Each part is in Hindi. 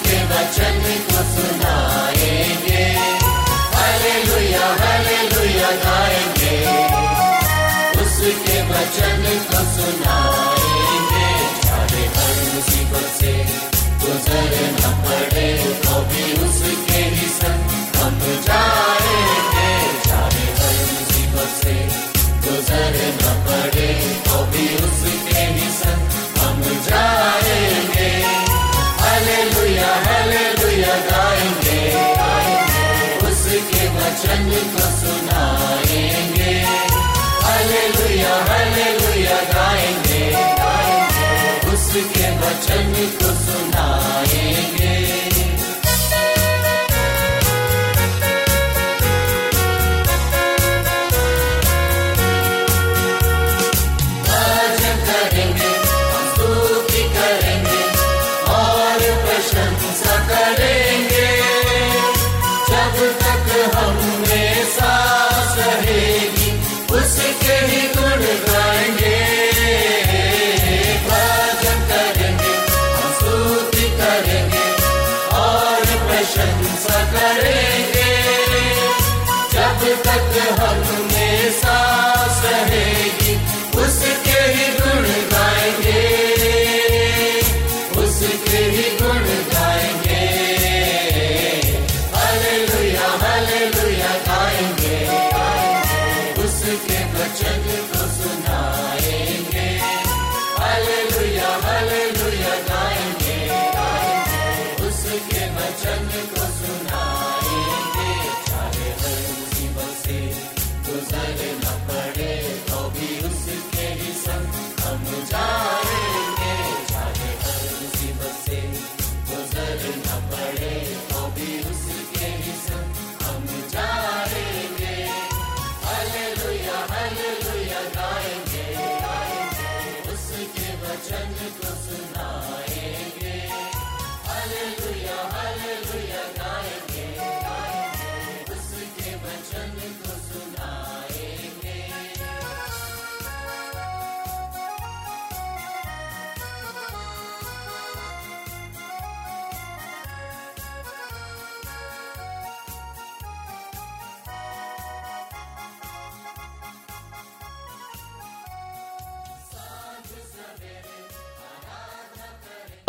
उसके वचन को सुनाएँगे। Hallelujah hallelujah गाएँगे। उसके वचन को सुनाएँगे। चाहे हर मुसीबत से गुजरना पड़े तो भी उसके ही हर मुसीबत से गुजरना पड़े वचन को सुनाएँगे हालेलुया हालेलुया गाएँगे। उसके वचन को सुनाएँगे। उसके वचन को सुनाएँगे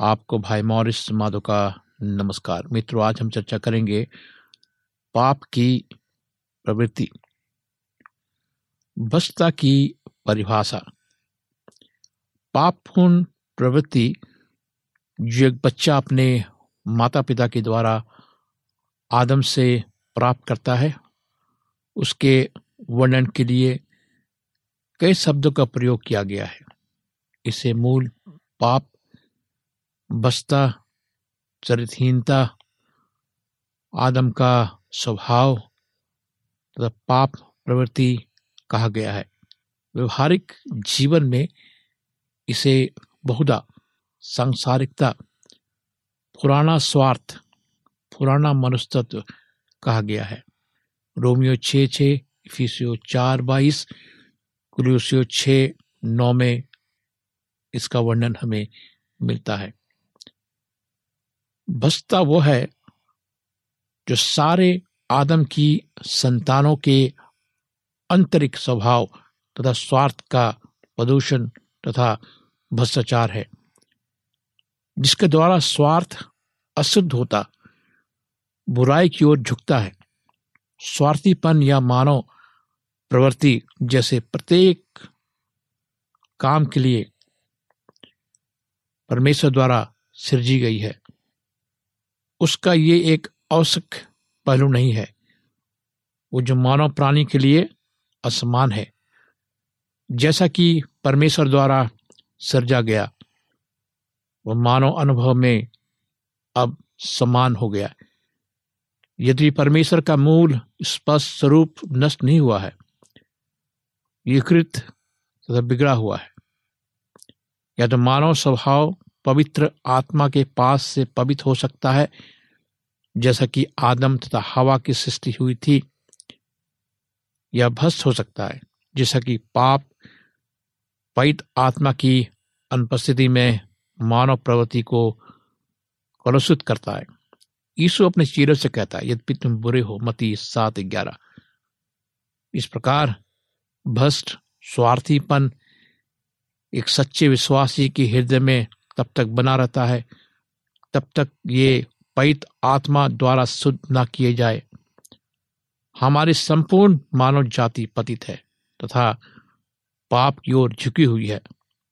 आपको भाई मॉरिस माधो का नमस्कार। मित्रों, आज हम चर्चा करेंगे पाप की प्रवृत्ति बसता की परिभाषा। पापपूर्ण प्रवृत्ति जो एक बच्चा अपने माता पिता के द्वारा आदम से प्राप्त करता है, उसके वर्णन के लिए कई शब्दों का प्रयोग किया गया है। इसे मूल पाप बस्ता, चरितहीनता, आदम का स्वभाव तथा पाप प्रवृत्ति कहा गया है। व्यवहारिक जीवन में इसे बहुधा सांसारिकता, पुराना स्वार्थ, पुराना मनुस्तत्व कहा गया है। रोमियो छ छ इफिसियो चार बाईस कुलूसियो छ नौ में इसका वर्णन हमें मिलता है। बसता वो है जो सारे आदम की संतानों के आंतरिक स्वभाव तथा स्वार्थ का प्रदूषण तथा भ्रष्टाचार है, जिसके द्वारा स्वार्थ अशुद्ध होता, बुराई की ओर झुकता है। स्वार्थीपन या मानव प्रवृत्ति जैसे प्रत्येक काम के लिए परमेश्वर द्वारा सृजी गई है। उसका ये एक आवश्यक पहलू नहीं है। वो जो मानव प्राणी के लिए असमान है। जैसा कि परमेश्वर द्वारा सर्जा गया वह मानव अनुभव में अब समान हो गया। यदि परमेश्वर का मूल स्पष्ट स्वरूप नष्ट नहीं हुआ है विकृत तथा बिगड़ा हुआ है। या तो मानव स्वभाव पवित्र आत्मा के पास से पवित्र हो सकता है। जैसा कि आदम तथा हवा की सृष्टि हुई थी या भस्त हो सकता है। जैसा कि पाप पवित्र आत्मा की अनुपस्थिति में मानव प्रवृत्ति को कलुषित करता है। यीशु अपने चीरों से कहता है, यद्यपि तुम बुरे हो मती सात ग्यारह। इस प्रकार भ्रष्ट स्वार्थीपन, एक सच्चे विश्वासी के हृदय में तब तक बना रहता है। तब तक ये पैत आत्मा द्वारा शुद्ध न किए जाए। हमारी संपूर्ण मानव जाति पतित है तथा पाप की ओर झुकी हुई है।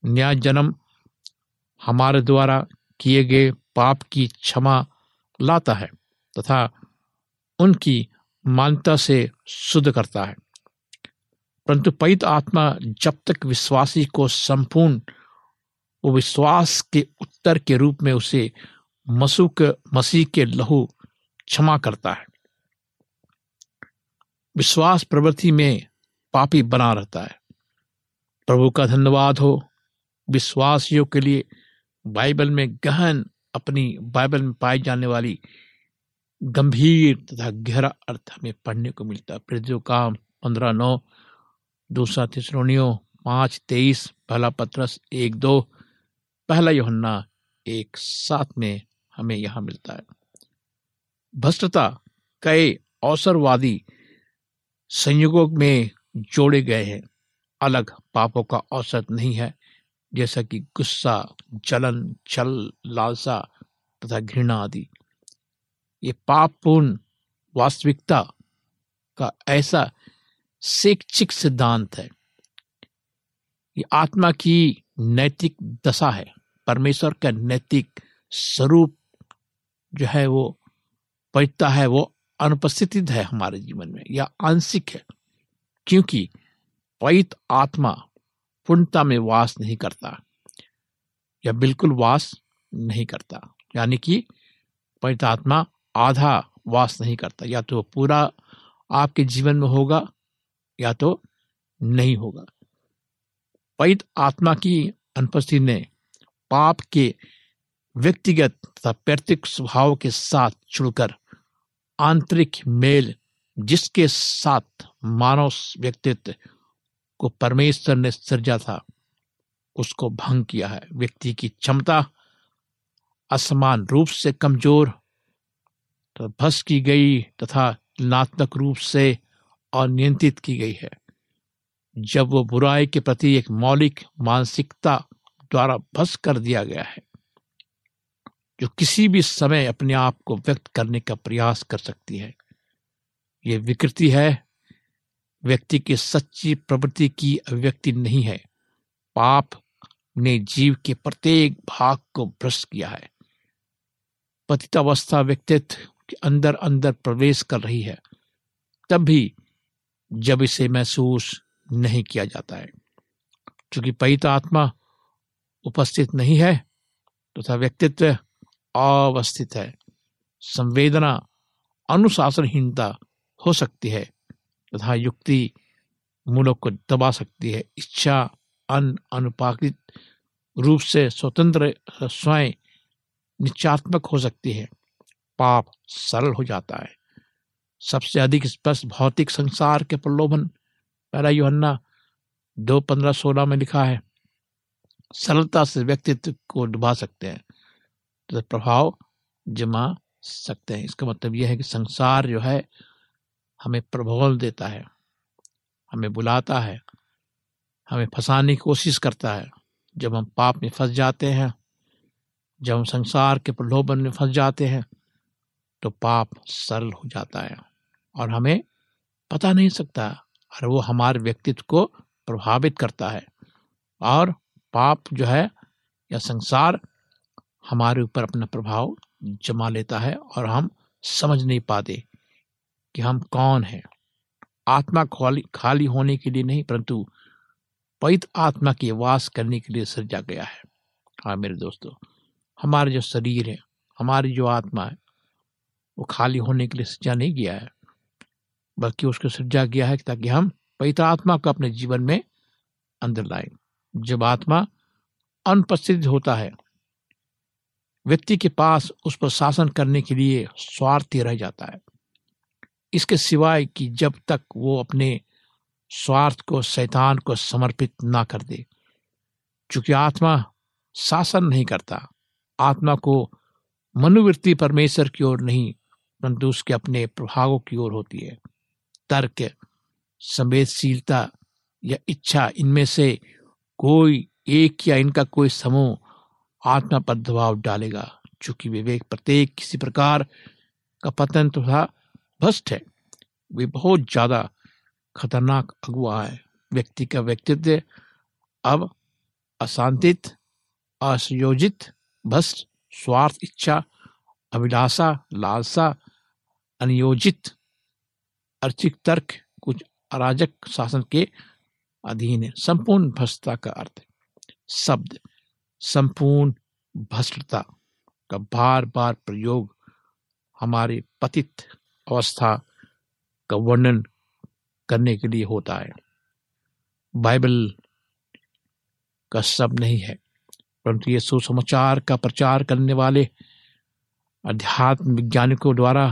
न्याय जन्म हमारे द्वारा किए गए पाप की क्षमा लाता है तथा उनकी मान्यता से शुद्ध करता है। परंतु पैत आत्मा जब तक विश्वासी को संपूर्ण वो विश्वास के उत्तर के रूप में उसे मसू के मसीह के लहू क्षमा करता है। विश्वास प्रवृत्ति में पापी बना रहता है। प्रभु का धन्यवाद हो। विश्वासियों के लिए बाइबल में गहन अपनी बाइबल में पाई जाने वाली गंभीर तथा गहरा अर्थ हमें पढ़ने को मिलता है। प्रियो काम पंद्रह नौ, दूसरा तिसरोनियो, पाँच तेईस, पहला पत्रस एक दो पहला योहन्ना एक साथ में हमें यहाँ मिलता है। भ्रष्टता कई अवसरवादी संयोगों में जोड़े गए हैं। अलग पापों का औसत नहीं है, जैसा कि गुस्सा, जलन, छल, लालसा तथा घृणा आदि। ये पापपूर्ण वास्तविकता का ऐसा शैक्षिक सिद्धांत है। ये आत्मा की नैतिक दशा है। परमेश्वर का नैतिक स्वरूप जो है वो पवित्रता है, वो अनुपस्थित है हमारे जीवन में, या आंशिक है, क्योंकि पवित्र आत्मा पूर्णता में वास नहीं करता, या बिल्कुल वास नहीं करता, यानी कि पवित्र आत्मा आधा वास नहीं करता, या तो पूरा आपके जीवन में होगा, या तो नहीं होगा। पवित्र आत्मा की अनुपस्थिति ने पाप के व्यक्तिगत तथा पैतृक स्वभाव के साथ छुड़कर आंतरिक मेल जिसके साथ मानव व्यक्तित्व को परमेश्वर ने सृजा था, उसको भंग किया है। व्यक्ति की क्षमता असमान रूप से कमज़ोर तो भस की गई तथा तुलनात्मक रूप से अनियंत्रित की गई है। जब वो बुराई के प्रति एक मौलिक मानसिकता द्वारा भस कर दिया गया है, जो किसी भी समय अपने आप को व्यक्त करने का प्रयास कर सकती है। ये विकृति है, व्यक्ति की सच्ची प्रवृत्ति की अभिव्यक्ति नहीं है। पाप ने जीव के प्रत्येक भाग को भ्रष्ट किया है। पतितावस्था व्यक्तित्व के अंदर अंदर प्रवेश कर रही है तब भी जब इसे महसूस नहीं किया जाता है। क्योंकि पवित्र आत्मा उपस्थित नहीं है, तथा तो व्यक्तित्व अवस्थित है। संवेदना, अनुशासनहीनता हो सकती है, तथा तो युक्ति मूलों को दबा सकती है। इच्छा अन अनुपाकित रूप से स्वतंत्र स्वयं निचात्मक हो सकती है। पाप सरल हो जाता है। सबसे अधिक स्पष्ट भौतिक संसार के प्रलोभन। पहला योहन्ना दो पंद्रह सोलह में लिखा है सरलता से व्यक्तित्व को डुबा सकते हैं तो प्रभाव जमा सकते हैं। इसका मतलब यह है कि संसार जो है, हमें प्रभाव देता है, हमें बुलाता है, हमें फंसाने की कोशिश करता है। जब हम पाप में फंस जाते हैं, जब हम संसार के प्रलोभन में फंस जाते हैं तो पाप सरल हो जाता है और हमें पता नहीं सकता और वो हमारे व्यक्तित्व को प्रभावित करता है और पाप जो है या संसार हमारे ऊपर अपना प्रभाव जमा लेता है और हम समझ नहीं पाते कि हम कौन हैं। आत्मा खाली खाली होने के लिए नहीं, परंतु पवित्र आत्मा के वास करने के लिए सृजा गया है। हाँ मेरे दोस्तों, हमारे जो शरीर है, हमारी जो आत्मा है, वो खाली होने के लिए सृजा नहीं गया है, बल्कि उसको सृजा गया है ताकि हम पवित्र आत्मा को अपने जीवन में अंदर लाए। जब आत्मा अनुपस्थित होता है, व्यक्ति के पास उस पर शासन करने के लिए स्वार्थी रह जाता है। इसके सिवाय कि जब तक वो अपने स्वार्थ को, शैतान को समर्पित ना कर दे। चूँकि आत्मा शासन नहीं करता, आत्मा को मनोवृत्ति परमेश्वर की ओर नहीं, परंतु उसके अपने प्रभावों की ओर होती है। तर्क संवेदशीलता या इच्छा, इनमें से कोई एक या इनका कोई समूह आत्मा पर दबाव डालेगा, चूँकि विवेक प्रत्येक किसी प्रकार का पतन तथा भ्रष्ट है। वे बहुत ज़्यादा खतरनाक अगुआ है। व्यक्ति का व्यक्तित्व अब अशांतित, असयोजित, भ्रष्ट, स्वार्थ, इच्छा, अभिलाषा, लालसा, अनियोजित अर्चिक तर्क, कुछ अराजक शासन के अधीन है। संपूर्ण भ्रष्टता का अर्थ शब्द, संपूर्ण भ्रष्टता का बार बार प्रयोग हमारे पतित अवस्था का वर्णन करने के लिए होता है। बाइबल का शब्द नहीं है, परंतु ये सुसमाचार का प्रचार करने वाले अध्यात्म वैज्ञानिकों द्वारा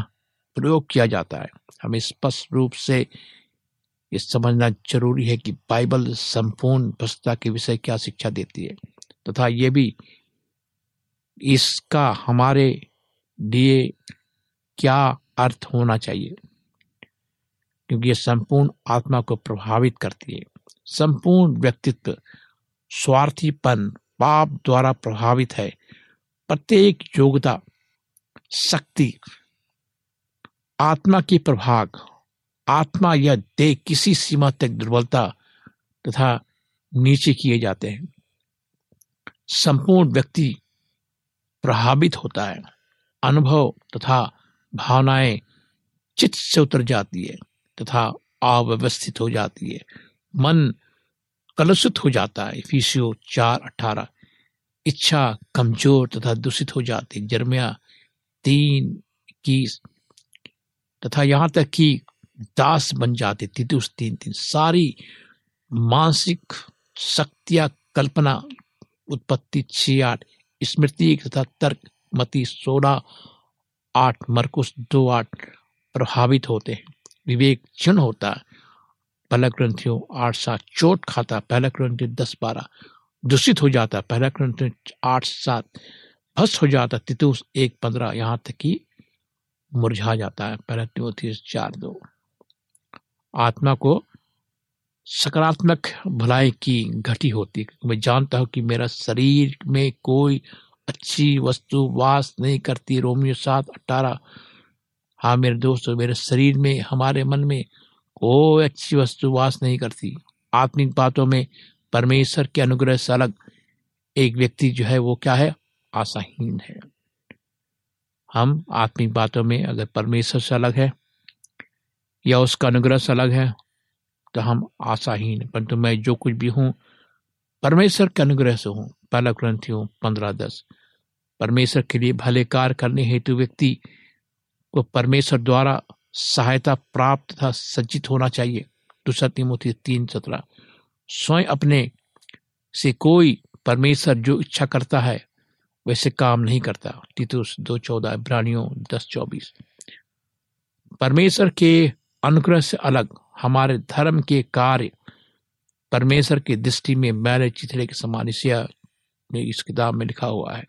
प्रयोग किया जाता है। हमें स्पष्ट रूप से ये समझना ज़रूरी है कि बाइबल संपूर्ण भ्रष्टता के विषय क्या शिक्षा देती है। तथा ये भी इसका हमारे लिए क्या अर्थ होना चाहिए। क्योंकि ये संपूर्ण आत्मा को प्रभावित करती है। संपूर्ण व्यक्तित्व स्वार्थीपन, पाप द्वारा प्रभावित है। प्रत्येक योग्यता, शक्ति, आत्मा की प्रभाग आत्मा या देह किसी सीमा तक दुर्बलता तथा नीचे किए जाते हैं। संपूर्ण व्यक्ति प्रभावित होता है। अनुभव तथा भावनाएँ चित्त से उतर जाती है तथा अव्यवस्थित हो जाती है। मन कलुषित हो जाता है। फीसियो चार अठारह। इच्छा कमज़ोर तथा दूषित हो जाती है। जर्मिया तीन, इक्कीस तथा यहाँ तक कि दास बन जाते तितुस तीन तीन सारी मानसिक शक्तियाँ, कल्पना, उत्पत्ति छ आठ स्मृति तथा तर्क, मती सोलह आठ मरकुश दो आठ प्रभावित होते हैं। विवेक क्षण होता है। पहला ग्रंथियों आठ सात चोट खाता, पहला ग्रंथि दस बारह दूषित हो जाता, पहला ग्रंथियों आठ सात भस्त हो जाता, तितुस एक पंद्रह, यहाँ तक कि मुरझा जाता है। पहला त्योतीस चार, दो। आत्मा को सकारात्मक भलाई की घटी होती मैं जानता हूँ कि मेरा शरीर में कोई अच्छी वस्तु वास नहीं करती। रोमियो सात अठारह। हाँ मेरे दोस्तों, मेरे शरीर में, हमारे मन में कोई अच्छी वस्तु वास नहीं करती। आत्मिक बातों में परमेश्वर के अनुग्रह से अलग एक व्यक्ति जो है वो क्या है? आशाहीन है। हम आत्मिक बातों में अगर परमेश्वर से अलग है या उसका अनुग्रह से अलग है तो हम आशाहीन परंतु मैं जो कुछ भी हूँ, परमेश्वर के अनुग्रह से हूँ। पहला ग्रंथियों पंद्रह दस। परमेश्वर के लिए भले कार्य करने हेतु व्यक्ति को परमेश्वर द्वारा सहायता प्राप्त तथा सज्जित होना चाहिए। दूसरा तिमोथी तीन सत्रह। स्वयं अपने से कोई परमेश्वर जो इच्छा करता है, वैसे काम नहीं करता। तीतुस दो चौदह, इब्रानियों दस चौबीस। परमेश्वर के अनुग्रह से अलग हमारे धर्म के कार्य परमेश्वर की दृष्टि में मैले चिथड़े के समान इसिया इस किताब में लिखा हुआ है।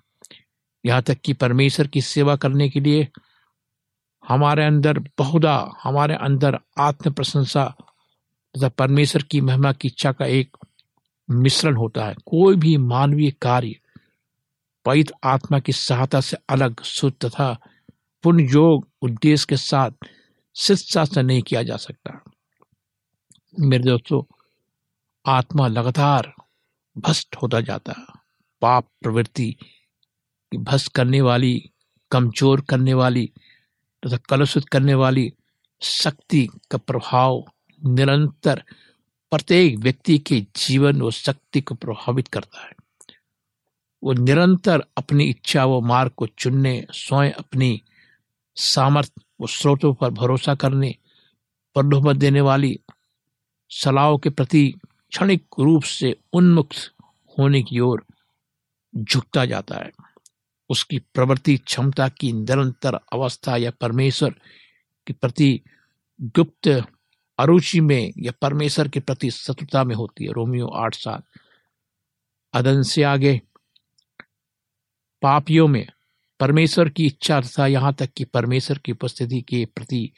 यहाँ तक कि परमेश्वर की सेवा करने के लिए हमारे अंदर बहुधा, हमारे अंदर आत्म प्रशंसा तथा परमेश्वर की महिमा की इच्छा का एक मिश्रण होता है। कोई भी मानवीय कार्य पवित्र आत्मा की सहायता से अलग, शुद्ध तथा पुण्य योग उद्देश्य के साथ शिक्षा से नहीं किया जा सकता। मेरे दोस्तों, आत्मा लगातार भ्रष्ट होता जाता पाप प्रवृत्ति की करने वाली, कमज़ोर करने वाली तथा तो कलुषित करने वाली शक्ति का प्रभाव निरंतर प्रत्येक व्यक्ति के जीवन और शक्ति को प्रभावित करता है। वो निरंतर अपनी इच्छा व मार्ग को चुनने, स्वयं अपनी सामर्थ्य व स्रोतों पर भरोसा करने, प्रलोभन देने वाली सलाहों के प्रति क्षणिक रूप से उन्मुक्त होने की ओर झुकता जाता है। उसकी प्रवृत्ति क्षमता की निरंतर अवस्था या परमेश्वर के प्रति गुप्त अरुचि में या परमेश्वर के प्रति शत्रुता में होती है। रोमियो आठ सात। अदन से आगे पापियों में परमेश्वर की इच्छा तथा यहाँ तक कि परमेश्वर की उपस्थिति के प्रति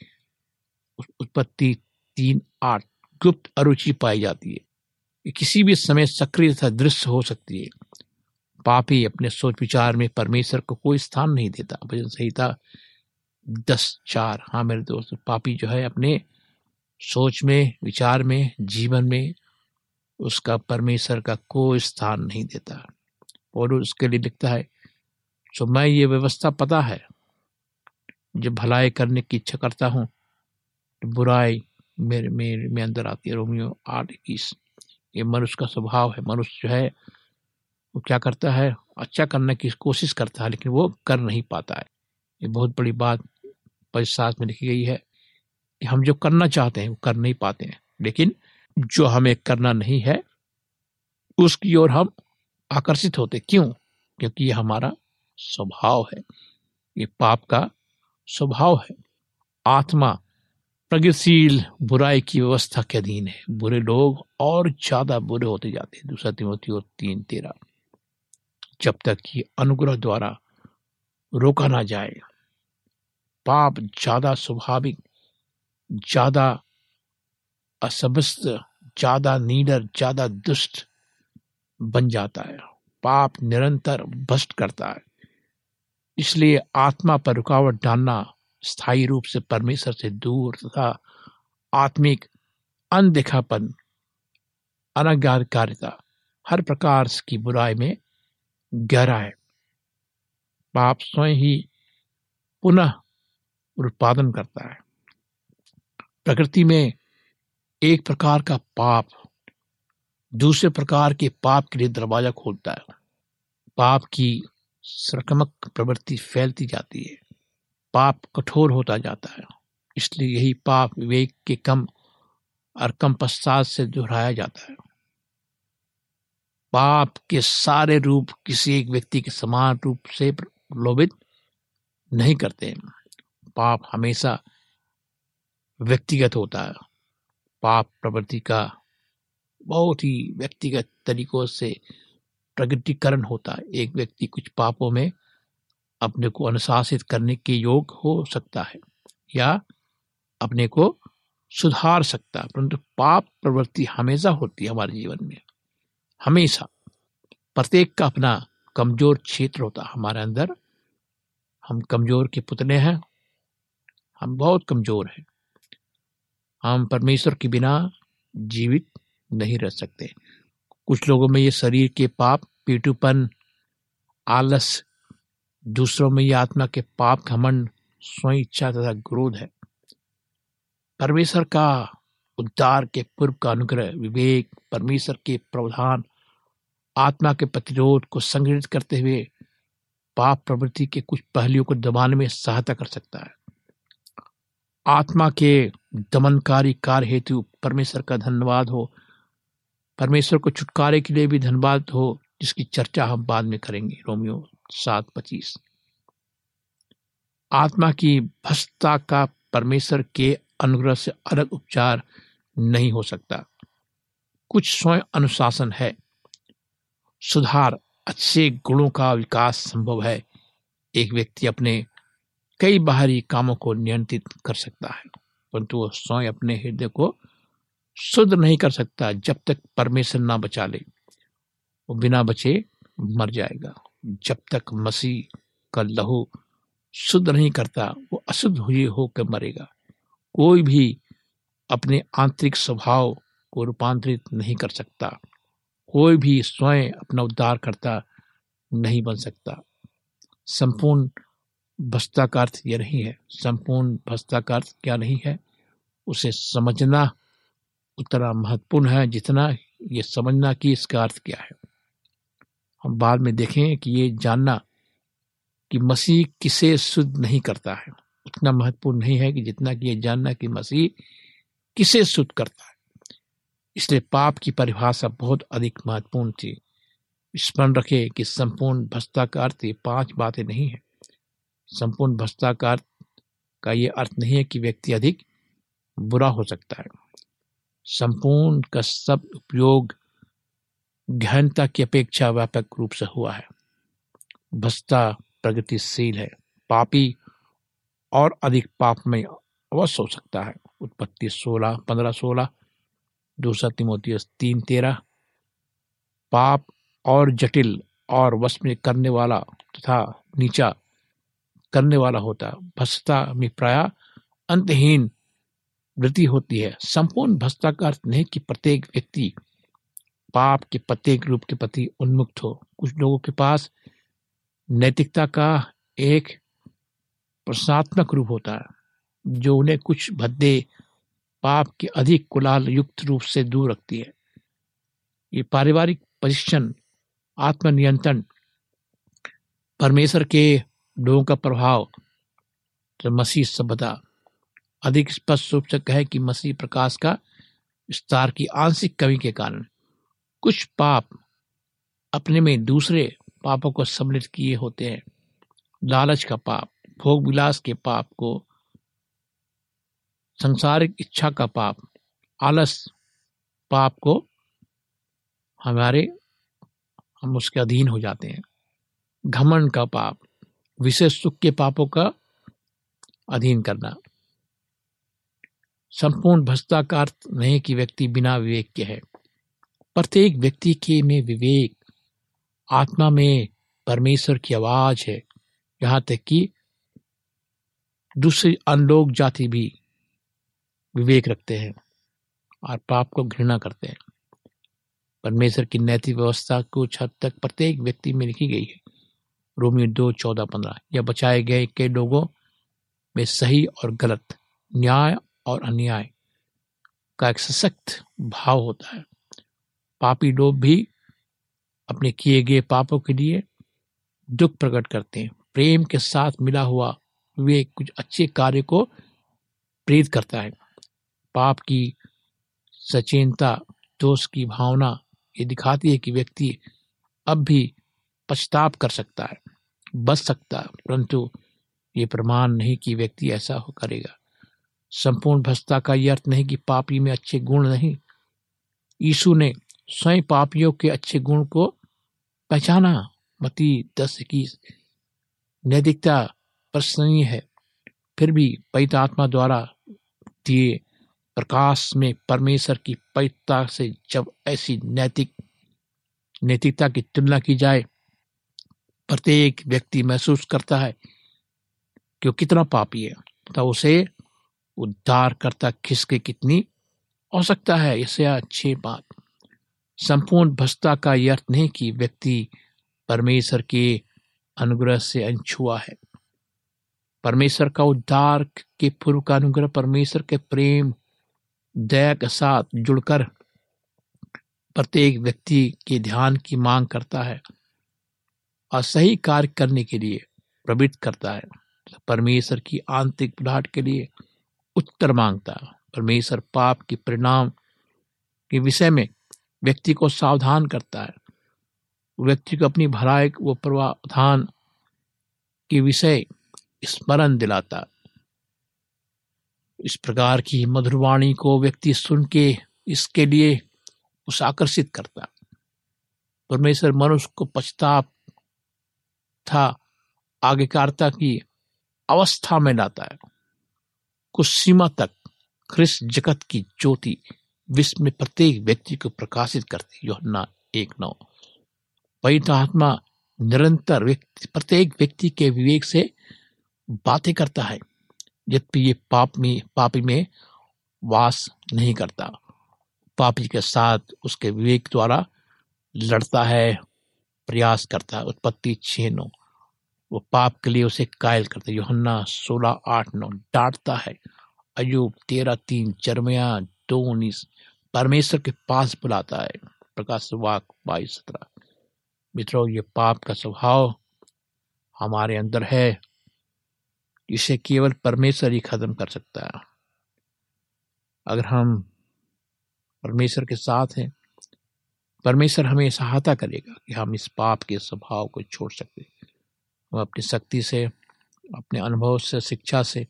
उत्पत्ति तीन आठ गुप्त अरुचि पाई जाती है। ये किसी भी समय सक्रिय तथा दृश्य हो सकती है। पापी अपने सोच विचार में परमेश्वर को कोई स्थान नहीं देता। भजन संहिता दस चार हाँ मेरे दोस्त, पापी जो है अपने सोच में, विचार में, जीवन में उसका परमेश्वर का कोई स्थान नहीं देता। और उसके लिए लिखता है सो मैं ये व्यवस्था पता है। जब भलाई करने की इच्छा करता हूँ तो बुराई मेरे मेरे में अंदर आती है। रोमियो आठ, इक्कीस। ये मनुष्य का स्वभाव है। मनुष्य जो है, वो क्या करता है? अच्छा करने की कोशिश करता है, लेकिन वो कर नहीं पाता है। ये बहुत बड़ी बात पंचायत में लिखी गई है कि हम जो करना चाहते हैं, वो कर नहीं पाते हैं। लेकिन जो हमें करना नहीं है, उसकी ओर हम आकर्षित होते क्यों? क्योंकि ये हमारा स्वभाव है। ये पाप का स्वभाव है। आत्मा प्रगतिशील, बुराई की व्यवस्था के अधीन है। बुरे लोग और ज़्यादा बुरे होते जाते हैं। दूसरा तिमोती और तीन तेरह। जब तक कि अनुग्रह द्वारा रोका ना जाए। पाप ज़्यादा स्वाभाविक, ज़्यादा असमस्त, ज़्यादा नीडर, ज़्यादा दुष्ट बन जाता है। पाप निरंतर भ्रष्ट करता है। इसलिए आत्मा पर रुकावट डालना स्थायी रूप से परमेश्वर से दूर तथा आत्मिक अनदेखापन अनाज्ञाकारिता हर प्रकार की बुराई में गहरा है। पाप स्वयं ही पुनः उत्पादन करता है। प्रकृति में एक प्रकार का पाप दूसरे प्रकार के पाप के लिए दरवाज़ा खोलता है। पाप की संक्रमक प्रवृत्ति फैलती जाती है। पाप कठोर होता जाता है। इसलिए यही पाप विवेक के कम और कम पश्चात से दोहराया जाता है। पाप के सारे रूप किसी एक व्यक्ति के समान रूप से प्रलोभित नहीं करते पाप हमेशा व्यक्तिगत होता है। पाप प्रवृत्ति का बहुत ही व्यक्तिगत तरीकों से प्रगटीकरण होता है। एक व्यक्ति कुछ पापों में अपने को अनुशासित करने के योग हो सकता है या अपने को सुधार सकता है। परंतु पाप प्रवृत्ति हमेशा होती है हमारे जीवन में। हमेशा। प्रत्येक का अपना कमज़ोर क्षेत्र होता है। हमारे अंदर हम कमज़ोर के पुतले हैं। हम बहुत कमज़ोर हैं। हम परमेश्वर के बिना जीवित नहीं रह सकते। कुछ लोगों में ये शरीर के पाप पीटूपन आलस, दूसरों में ये आत्मा के पाप, घमंड, स्वयं इच्छा तथा क्रोध है। परमेश्वर का उद्धार के पूर्व का अनुग्रह, विवेक, परमेश्वर के प्रावधान, आत्मा के प्रतिरोध को संग्रहित करते हुए पाप प्रवृत्ति के कुछ पहलुओं को दबाने में सहायता कर सकता है। आत्मा के दमनकारी कार्य हेतु परमेश्वर का धन्यवाद हो। परमेश्वर को छुटकारे के लिए भी धन्यवाद हो, जिसकी चर्चा हम बाद में करेंगे। रोमियो सात पच्चीस। आत्मा की भस्ता का परमेश्वर के अनुग्रह से अलग उपचार नहीं हो सकता। कुछ स्वयं अनुशासन है। सुधार अच्छे गुणों का विकास संभव है। एक व्यक्ति अपने कई बाहरी कामों को नियंत्रित कर सकता है, परंतु वह स्वयं अपने हृदय को शुद्ध नहीं कर सकता जब तक परमेश्वर ना बचा ले। वो बिना बचे मर जाएगा। जब तक मसीह का लहू शुद्ध नहीं करता, वो अशुद्ध हुए होकर मरेगा। कोई भी अपने आंतरिक स्वभाव को रूपांतरित नहीं कर सकता। कोई भी स्वयं अपना उद्धार करता नहीं बन सकता। संपूर्ण भस्ता का अर्थ यह नहीं है। संपूर्ण भस्ता का अर्थ क्या नहीं है? उसे समझना उतना महत्वपूर्ण है जितना ये समझना कि इसका अर्थ क्या है। हम बाद में देखें कि ये जानना कि मसीह किसे शुद्ध नहीं करता है। उतना महत्वपूर्ण नहीं है कि जितना कि ये जानना कि मसीह किसे शुद्ध करता है। इसलिए पाप की परिभाषा बहुत अधिक महत्वपूर्ण थी। स्मरण रखे कि संपूर्ण भस्ता का अर्थ ये पाँच बातें नहीं है। संपूर्ण भस्ता का अर्थ का ये अर्थ नहीं है कि व्यक्ति अधिक बुरा हो सकता है। संपूर्ण का सब उपयोग गहनता की अपेक्षा व्यापक रूप से हुआ है। भस्ता प्रगतिशील है। पापी और अधिक पाप में अवश्य हो सकता है। उत्पत्ति सोलह, पंद्रह सोलह, दूसरा तिमोती तीन तेरह। पाप और जटिल और वश में करने वाला तथा नीचा करने वाला होता। भस्ता में प्राय अंतहीन वृद्धि होती है। संपूर्ण भस्ता का अर्थ नहीं कि प्रत्येक व्यक्ति पाप के प्रत्येक रूप के प्रति उन्मुक्त हो। कुछ लोगों के पास नैतिकता का एक प्रश्नात्मक रूप होता है, जो उन्हें कुछ भद्दे पाप के अधिक कुलाल युक्त रूप से दूर रखती है। ये पारिवारिक प्रशिक्षण आत्मनियंत्रण, परमेश्वर के लोगों का प्रभाव मसीह सभ्यता अधिक स्पष्ट रूप से कहे कि मसीह प्रकाश का विस्तार की आंशिक कमी के कारण कुछ पाप अपने में दूसरे पापों को सम्मिलित किए होते हैं। लालच का पाप, भोग विलास के पाप को, संसारिक इच्छा का पाप, आलस पाप को हमारे, हम उसके अधीन हो जाते हैं। घमंड का पाप, विशेष सुख के पापों का अधीन करना। संपूर्ण भ्रष्टा का अर्थ नहीं कि व्यक्ति बिना विवेक के है। प्रत्येक व्यक्ति के में विवेक, आत्मा में परमेश्वर की आवाज़ है। यहाँ तक कि दूसरी अनलोक जाति भी विवेक रखते हैं और पाप को घृणा करते हैं। परमेश्वर की नैतिक व्यवस्था कुछ हद तक प्रत्येक व्यक्ति में लिखी गई है। रोमियो दो, चौदह, पंद्रह। यह बचाए गए के लोगों में सही और गलत, न्याय और अन्याय का एक सशक्त भाव होता है। पापी लोग भी अपने किए गए पापों के लिए दुख प्रकट करते हैं। प्रेम के साथ मिला हुआ वे कुछ अच्छे कार्य को प्रेरित करता है। पाप की सचेनता, दोष की भावना ये दिखाती है कि व्यक्ति अब भी पछताप कर सकता है, बच सकता है, परंतु ये प्रमाण नहीं कि व्यक्ति ऐसा करेगा। संपूर्ण भ्रष्टा का यह अर्थ नहीं कि पापी में अच्छे गुण नहीं। यीशु ने स्वयं पापियों के अच्छे गुण को पहचाना। मती दस इक्कीस। नैतिकता प्रशंसनीय है, फिर भी पवित्र आत्मा द्वारा दिए प्रकाश में परमेश्वर की पवित्रता से जब ऐसी नैतिक, नैतिकता की तुलना की जाए, प्रत्येक व्यक्ति महसूस करता है कि वो कितना पापी है। तथा उसे उद्धार करता खिसके कितनी? आवश्यकता है इसे अच्छी बात। संपूर्ण भस्ता का यह अर्थ नहीं कि व्यक्ति परमेश्वर के अनुग्रह से अनछुआ है। परमेश्वर का उद्धार के पूर्व का अनुग्रह, परमेश्वर के प्रेम, दया के साथ जुड़कर प्रत्येक व्यक्ति के ध्यान की मांग करता है और सही कार्य करने के लिए प्रवृत्त करता है। परमेश्वर की आंतरिक बुलाहट के लिए उत्तर माँगता परमेश्वर पाप के परिणाम के विषय में व्यक्ति को सावधान करता है। व्यक्ति को अपनी भलाई व प्रावधान के विषय स्मरण दिलाता इस प्रकार की मधुरवाणी को व्यक्ति सुन के इसके लिए उस आकर्षित करता परमेश्वर मनुष्य को पछताप था, आज्ञाकारिता की अवस्था में लाता है। कुछ सीमा तक ख्रिस्त जगत की ज्योति विश्व में प्रत्येक व्यक्ति को प्रकाशित करती योहन्ना एक नौ। पवित्र आत्मा निरंतर व्यक्ति, प्रत्येक व्यक्ति के विवेक से बातें करता है, यद्यपि ये पाप में, पापी में वास नहीं करता। पापी के साथ उसके विवेक द्वारा लड़ता है, प्रयास करता है। उत्पत्ति छह नौ। वो पाप के लिए उसे कायल करता है। योहन्ना सोलह, आठ, नौ, डांटता है। अयुब तेरह, तीन, चरमया, दो, उन्नीस, परमेश्वर के पास बुलाता है। प्रकाश वाक बाईस, सत्रह। मित्रों, ये पाप का स्वभाव हमारे अंदर है। इसे केवल परमेश्वर ही खत्म कर सकता है। अगर हम परमेश्वर के साथ हैं, परमेश्वर हमें सहायता करेगा कि हम इस पाप के स्वभाव को छोड़ सकते हम अपनी शक्ति से, अपने अनुभव से, शिक्षा से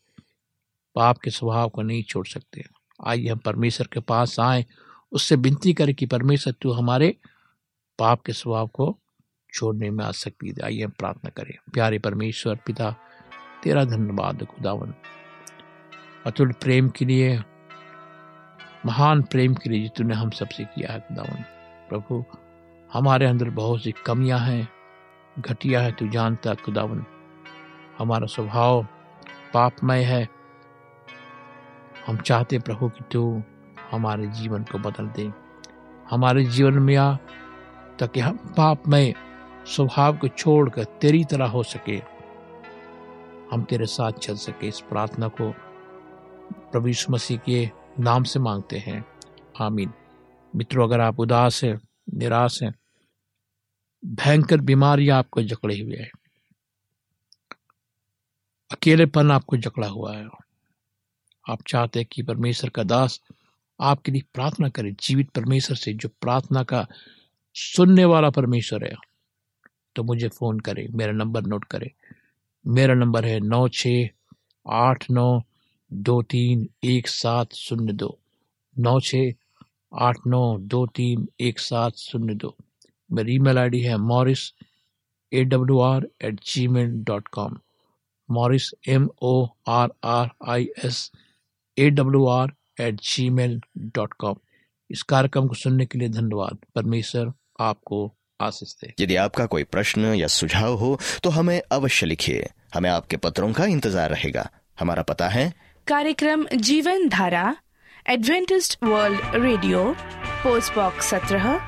पाप के स्वभाव को नहीं छोड़ सकते। आइए हम परमेश्वर के पास आए। उससे विनती करें कि परमेश्वर, तू हमारे पाप के स्वभाव को छोड़ने में आसक्ति दे आइए हम प्रार्थना करें। प्यारे परमेश्वर पिता, तेरा धन्यवाद खुदावन। अतुल प्रेम के लिए, महान प्रेम के लिए जो तूने हम सबसे किया है खुदावन। प्रभु, हमारे अंदर बहुत सी कमियाँ हैं। घटिया है, तू जानता खुदावन। हमारा स्वभाव पापमय है। हम चाहते प्रभु कि तू हमारे जीवन को बदल दे। हमारे जीवन में आ, ताकि हम पापमय स्वभाव को छोड़कर तेरी तरह हो सके। हम तेरे साथ चल सके, इस प्रार्थना को प्रभु यीशु मसीह के नाम से मांगते हैं। आमीन। मित्रों, अगर आप उदास हैं, निराश हैं भयंकर बीमारी आपको जकड़े हुए है। अकेलेपन आपको जकड़ा हुआ है। आप चाहते हैं कि परमेश्वर का दास आपके लिए प्रार्थना करे, जीवित परमेश्वर से जो प्रार्थना का सुनने वाला परमेश्वर है तो मुझे फ़ोन करे, मेरा नंबर नोट करे। मेरा नंबर है नौ छ आठ नौ दो तीन एक सात शून्य दो। नौ छ आठ नौ दो तीन एक सात शून्य दो। मेरी ईमेल आईडी है Morris A W R at Gmail dot com Morris M O R R I S A W R at Gmail dot com इस कार्यक्रम को सुनने के लिए धन्यवाद। परमेश्वर आपको आशीष दे। यदि आपका कोई प्रश्न या सुझाव हो तो हमें अवश्य लिखिए। हमें आपके पत्रों का इंतज़ार रहेगा। हमारा पता है। कार्यक्रम जीवन धारा Adventist World Radio post box सत्रह